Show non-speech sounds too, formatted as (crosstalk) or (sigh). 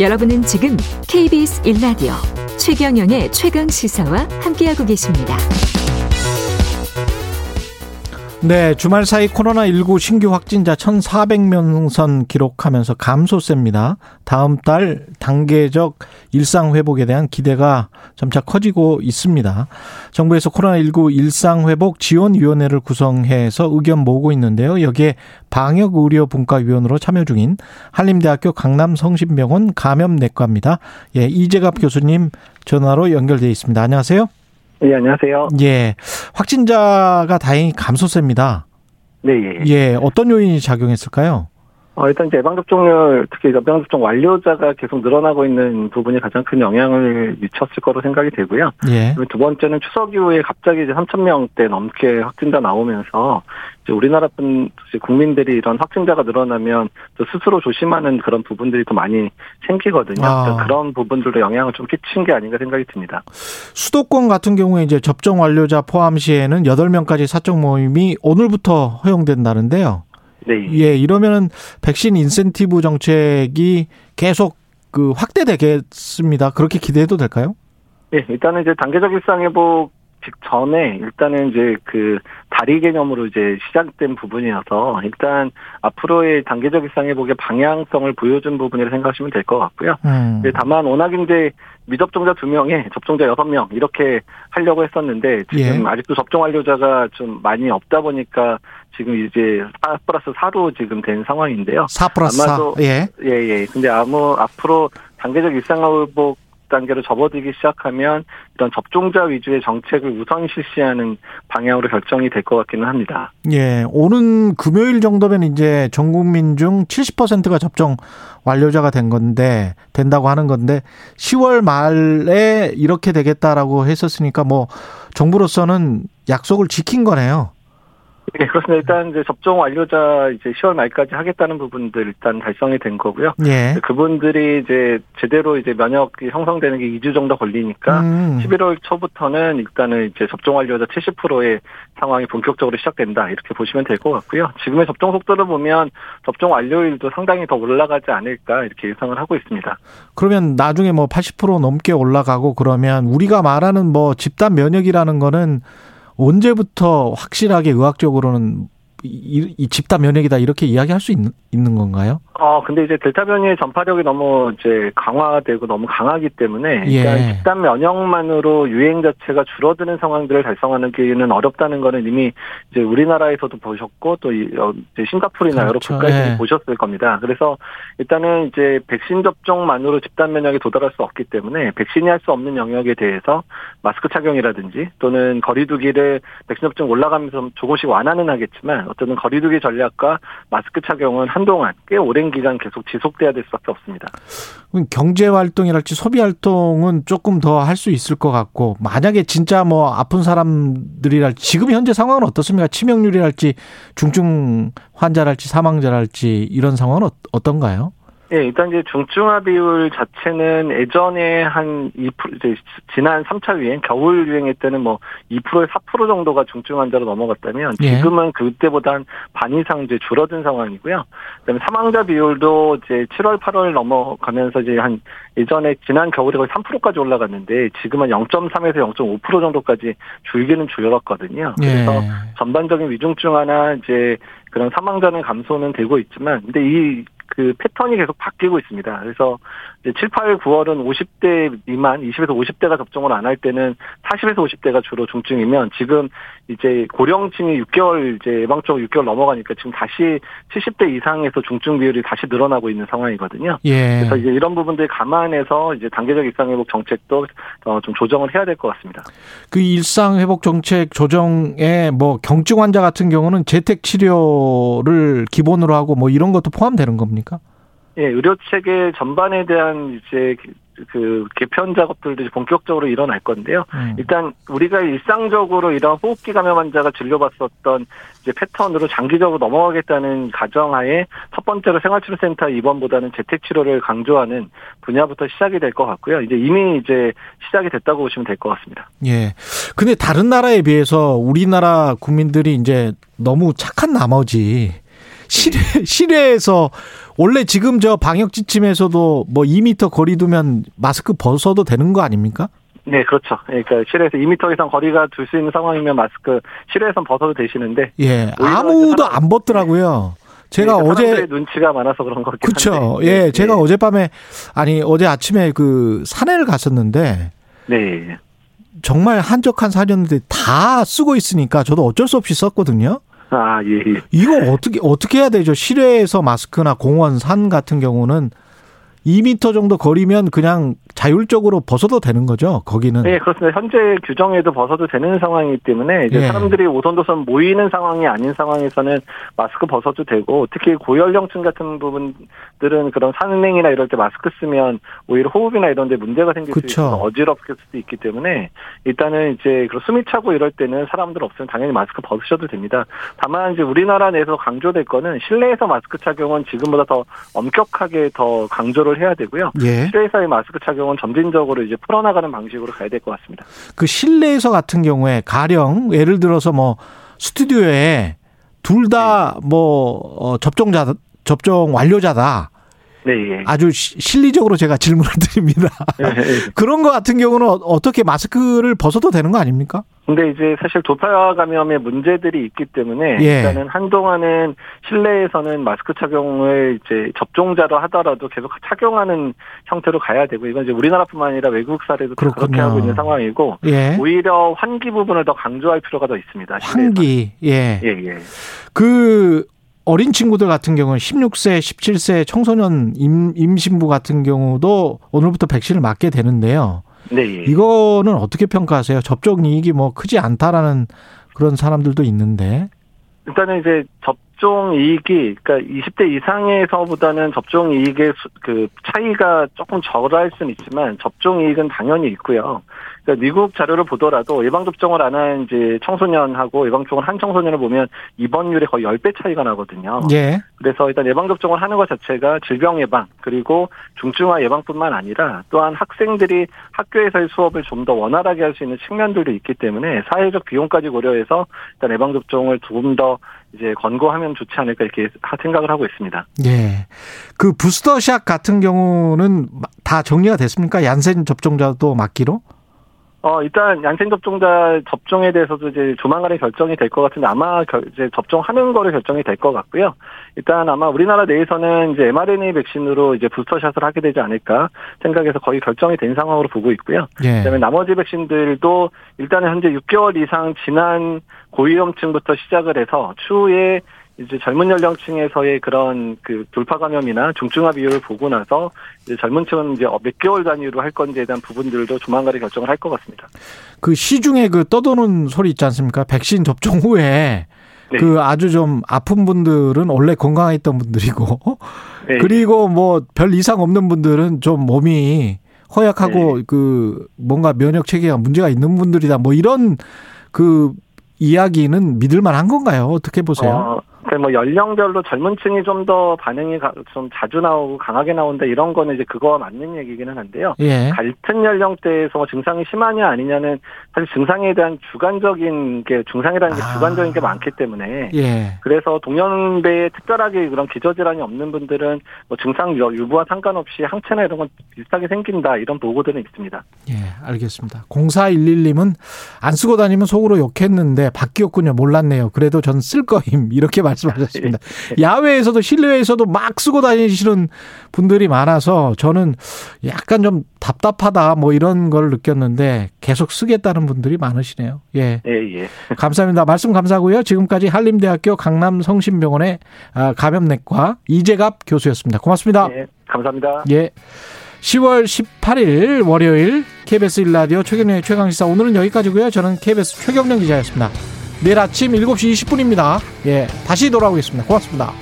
여러분은 지금 KBS 1라디오 최경영의 최강 시사와 함께하고 계십니다. 네, 주말 사이 코로나19 신규 확진자 1,400명 선 기록하면서 감소세입니다. 다음 달 단계적 일상 회복에 대한 기대가 점차 커지고 있습니다. 정부에서 코로나19 일상 회복 지원위원회를 구성해서 의견 모으고 있는데요. 여기에 방역의료분과위원으로 참여 중인 한림대학교 강남성심병원 감염내과입니다. 예, 이재갑 교수님 전화로 연결돼 있습니다. 안녕하세요. 예, 안녕하세요. 예. 확진자가 다행히 감소세입니다. 네, 예. 예. 어떤 요인이 작용했을까요? 어, 일단 이제 예방접종률, 특히 예방접종 완료자가 계속 늘어나고 있는 부분이 가장 큰 영향을 미쳤을 거로 생각이 되고요. 예. 두 번째는 추석 이후에 갑자기 이제 3,000명대 넘게 확진자 나오면서 이제 우리나라 분, 국민들이 이런 확진자가 늘어나면 또 스스로 조심하는 그런 부분들이 또 많이 생기거든요. 아. 그런 부분들도 영향을 좀 끼친 게 아닌가 생각이 듭니다. 수도권 같은 경우에 이제 접종 완료자 포함 시에는 8명까지 사적 모임이 오늘부터 허용된다는데요. 네. 예, 이러면은 백신 인센티브 정책이 계속 그 확대되겠습니다. 그렇게 기대해도 될까요? 예, 일단은 이제 단계적 일상 회복 직전에 일단은 이제 그 다리 개념으로 이제 시작된 부분이어서 일단 앞으로의 단계적 일상회복의 방향성을 보여준 부분이라 생각하시면 될 것 같고요. 음. 예, 다만 워낙 이제 미접종자 두 명에 접종자 여섯 명 이렇게 하려고 했었는데 지금 예. 아직도 접종 완료자가 좀 많이 없다 보니까 지금 이제 4 플러스 4로 지금 된 상황인데요. 4 플러스 4. 아마도- 예. 예, 예. 근데 아무 앞으로 단계적 일상회복 단계로 접어들기 시작하면 이런 접종자 위주의 정책을 우선 실시하는 방향으로 결정이 될 것 같기는 합니다. 예. 오는 금요일 정도면 이제 전 국민 중 70%가 접종 완료자가 된 건데 된다고 하는 건데 10월 말에 이렇게 되겠다라고 했었으니까 뭐 정부로서는 약속을 지킨 거네요. 예, 그렇습니다. 일단 이제 접종 완료자 이제 10월 말까지 하겠다는 부분들 일단 달성이 된 거고요. 예. 그분들이 이제 제대로 이제 면역이 형성되는 게 2주 정도 걸리니까 음. 11월 초부터는 일단은 이제 접종 완료자 70%의 상황이 본격적으로 시작된다 이렇게 보시면 될 것 같고요. 지금의 접종 속도를 보면 접종 완료일도 상당히 더 올라가지 않을까 이렇게 예상을 하고 있습니다. 그러면 나중에 뭐 80% 넘게 올라가고 그러면 우리가 말하는 뭐 집단 면역이라는 거는 언제부터 확실하게 의학적으로는 이, 이 집단 면역이다 이렇게 이야기할 수 있는, 있는 건가요? 어, 근데 이제 델타 변이의 전파력이 너무 이제 강화되고 너무 강하기 때문에 예. 일단 집단 면역만으로 유행 자체가 줄어드는 상황들을 달성하는 게는 어렵다는 거는 이미 이제 우리나라에서도 보셨고 또 이- 어, 이제 싱가포르나 여러 그렇죠. 국가에서 예. 보셨을 겁니다. 그래서 일단은 이제 백신 접종만으로 집단 면역에 도달할 수 없기 때문에 백신이 할 수 없는 영역에 대해서 마스크 착용이라든지 또는 거리두기를 백신 접종 올라가면서 조금씩 완화는 하겠지만 어쨌든 거리두기 전략과 마스크 착용은 한동안 꽤 오랜 기간 계속 지속돼야 될 수밖에 없습니다. 경제 활동이랄지 소비 활동은 조금 더 할 수 있을 것 같고 만약에 진짜 뭐 아픈 사람들이랄지 지금 현재 상황은 어떻습니까? 치명률이랄지 중증 환자랄지 사망자랄지 이런 상황은 어- 어떤가요? 예, 일단 이제 중증화 비율 자체는 예전에 한 2%, 이제 지난 3차 유행, 겨울 유행일 때는 뭐 2%에 4% 정도가 중증 환자로 넘어갔다면 예. 지금은 그때보다 한 반 이상 이제 줄어든 상황이고요. 그다음에 사망자 비율도 이제 7월, 8월 넘어가면서 이제 한 예전에 지난 겨울에 거의 3%까지 올라갔는데 지금은 0.3에서 0.5% 정도까지 줄기는 줄었거든요. 그래서 예. 전반적인 위중증화나 이제 그런 사망자는 감소는 되고 있지만, 근데 이 그 패턴이 계속 바뀌고 있습니다. 그래서 이제 7, 8, 9월은 50대 미만, 20에서 50대가 접종을 안 할 때는 40에서 50대가 주로 중증이면 지금 이제 고령층이 6개월 이제 예방적 6개월 넘어가니까 지금 다시 70대 이상에서 중증 비율이 다시 늘어나고 있는 상황이거든요. 예. 그래서 이제 이런 부분들 감안해서 이제 단계적 일상 회복 정책도 어, 좀 조정을 해야 될 것 같습니다. 그 일상 회복 정책 조정에 뭐 경증 환자 같은 경우는 재택 치료를 기본으로 하고 뭐 이런 것도 포함되는 겁니 까? 예, 의료 체계 전반에 대한 이제 그 개편 작업들도 이제 본격적으로 일어날 건데요. 음. 일단 우리가 일상적으로 이런 호흡기 감염 환자가 진료받았던 이제 패턴으로 장기적으로 넘어가겠다는 가정하에 첫 번째로 생활치료센터 입원보다는 재택치료를 강조하는 분야부터 시작이 될 것 같고요. 이제 이미 이제 시작이 됐다고 보시면 될 것 같습니다. 예. 근데 다른 나라에 비해서 우리나라 국민들이 이제 너무 착한 나머지 실외 (laughs) 실외에서 원래 지금 저 방역 지침에서도 뭐 2미터 거리 두면 마스크 벗어도 되는 거 아닙니까? 네, 그렇죠. 그러니까 실외에서 2미터 이상 거리가 둘 수 있는 상황이면 마스크 실외에선 벗어도 되시는데 예, 아무도 안 벗더라고요. 제가 네, 어제 눈치가 많아서 그런 것 같긴 그렇죠. 예, 네, 제가 어젯밤에 아니 어제 아침에 그 산에를 갔었는데 네. 정말 한적한 산이었는데 다 쓰고 있으니까 저도 어쩔 수 없이 썼거든요. 아, 예, 예. 이거 어떻게 어떻게 해야 되죠? 실외에서 마스크나 공원, 산 같은 경우는 2미터 정도 거리면 그냥 자율적으로 벗어도 되는 거죠. 거기는. 네, 그렇습니다. 현재 규정에도 벗어도 되는 상황이기 때문에 이제 예. 사람들이 오손도손 모이는 상황이 아닌 상황에서는 마스크 벗어도 되고 특히 고연령층 같은 부분들은 그런 산행이나 이럴 때 마스크 쓰면 오히려 호흡이나 이런 데 문제가 생길 그쵸. 수 있어서 어지럽게 수도 있기 때문에 일단은 이제 그런 숨이 차고 이럴 때는 사람들 없으면 당연히 마스크 벗으셔도 됩니다. 다만 이제 우리나라 내에서 강조될 거는 실내에서 마스크 착용은 지금보다 더 엄격하게 더 강조를 해야 되고요. 예. 실내에서의 마스크 착용 은 점진적으로 이제 풀어나가는 방식으로 가야 될 것 같습니다. 그 실내에서 같은 경우에 가령 예를 들어서 뭐 스튜디오에 둘 다뭐 어, 접종자 접종 완료자다. 네, 예. 아주 시- 실리적으로 제가 질문을 드립니다. 예, 예. (laughs) 그런 거 같은 경우는 어- 어떻게 마스크를 벗어도 되는 거 아닙니까? 근데 이제 사실 도파 감염의 문제들이 있기 때문에 예. 일단은 한동안은 실내에서는 마스크 착용을 이제 접종자로 하더라도 계속 착용하는 형태로 가야 되고 이건 이제 우리나라뿐만 아니라 외국 사례도 다 그렇게. 하고 있는 상황이고 예. 오히려 환기 부분을 더 강조할 필요가 더 있습니다. 실내에서. 환기. 예. 예, 예. 그 어린 친구들 같은 경우는 16세, 17세 청소년 임, 임신부 같은 경우도 오늘부터 백신을 맞게 되는데요. 네, 예. 이거는 어떻게 평가하세요? 접종 이익이 뭐 크지 않다라는 그런 사람들도 있는데. 일단은 이제 접 종 이익이 그러니까 20대 이상에서보다는 접종 이익의 수- 그 차이가 조금 덜할 수는 있지만 접종 이익은 당연히 있고요. 그러니까 미국 자료를 보더라도 예방 접종을 안 한 이제 청소년하고 예방 접종을 한 청소년을 보면 입원율이 거의 10배 차이가 나거든요. 예. 그래서 일단 예방 접종을 하는 것 자체가 질병 예방 그리고 중증화 예방뿐만 아니라 또한 학생들이 학교에서의 수업을 좀 더 원활하게 할 수 있는 측면들도 있기 때문에 사회적 비용까지 고려해서 일단 예방 접종을 조금 더 이제 권고하면 좋지 않을까 이렇게 하- 생각을 하고 있습니다. 예. 그 부스터샷 같은 경우는 다 정리가 됐습니까? 얀센 접종자도 맞기로? 어, 일단 양생 접종자 접종에 대해서도 이제 조만간에 결정이 될 것 같은데 아마 결, 이제 접종하는 거를 결정이 될 것 같고요. 일단 아마 우리나라 내에서는 이제 mRNA 백신으로 이제 부스터샷을 하게 되지 않을까 생각해서 거의 결정이 된 상황으로 보고 있고요. 예. 그다음에 나머지 백신들도 일단은 현재 6개월 이상 지난 고위험층부터 시작을 해서 추후에 이제 젊은 연령층에서의 그런 그 돌파 감염이나 중증화 비율을 보고 나서 이제 젊은 층은 이제 몇 개월 단위로 할 건지에 대한 부분들도 조만간에 결정을 할 것 같습니다. 그 시중에 그 떠도는 소리 있지 않습니까? 백신 접종 후에 네. 그 아주 좀 아픈 분들은 원래 건강했던 분들이고 네. 그리고 뭐 별 이상 없는 분들은 좀 몸이 허약하고 그 뭔가 면역 체계가 문제가 있는 분들이다. 뭐 이런 그 이야기는 믿을 만한 건가요? 어떻게 보세요? 어, 그뭐 연령별로 젊은 층이 좀 더 반응이 가- 좀 자주 나오고 강하게 나온다 이런 거는 이제 그거와 맞는 얘기기는 한데요. 예. 같은 연령대에서 뭐 증상이 심하냐 아니냐는 사실 증상에 대한 주관적인 게 증상이라는 게 아. 주관적인 게 많기 때문에 예. 그래서 동년배에 특별하게 그런 기저질환이 없는 분들은 뭐 증상 유- 유무와 상관없이 항체나 이런 건 비슷하게 생긴다 이런 보고들은 있습니다. 예, 알겠습니다. 0411님은 안 쓰고 다니면 속으로 욕했는데 바뀌었군요. 몰랐네요. 그래도 전 쓸 거임. 이렇게 (laughs) 말씀 하셨습니다. (laughs) 야외에서도 실내에서도 막 쓰고 다니시는 분들이 많아서 저는 약간 좀 답답하다 뭐 이런 걸 느꼈는데 계속 쓰겠다는 분들이 많으시네요. 예. 예, 예. (laughs) 감사합니다. 말씀 감사하고요. 지금까지 한림대학교 강남성심병원의 아, 감염내과 이재갑 교수였습니다. 고맙습니다. 예, 감사합니다. 예. 10월 18일 월요일 KBS 1라디오 최경련의 최강시사 오늘은 여기까지고요. 저는 KBS 최경련 기자였습니다. 내일 아침 7시 20분입니다. 예. 다시 돌아오겠습니다. 고맙습니다.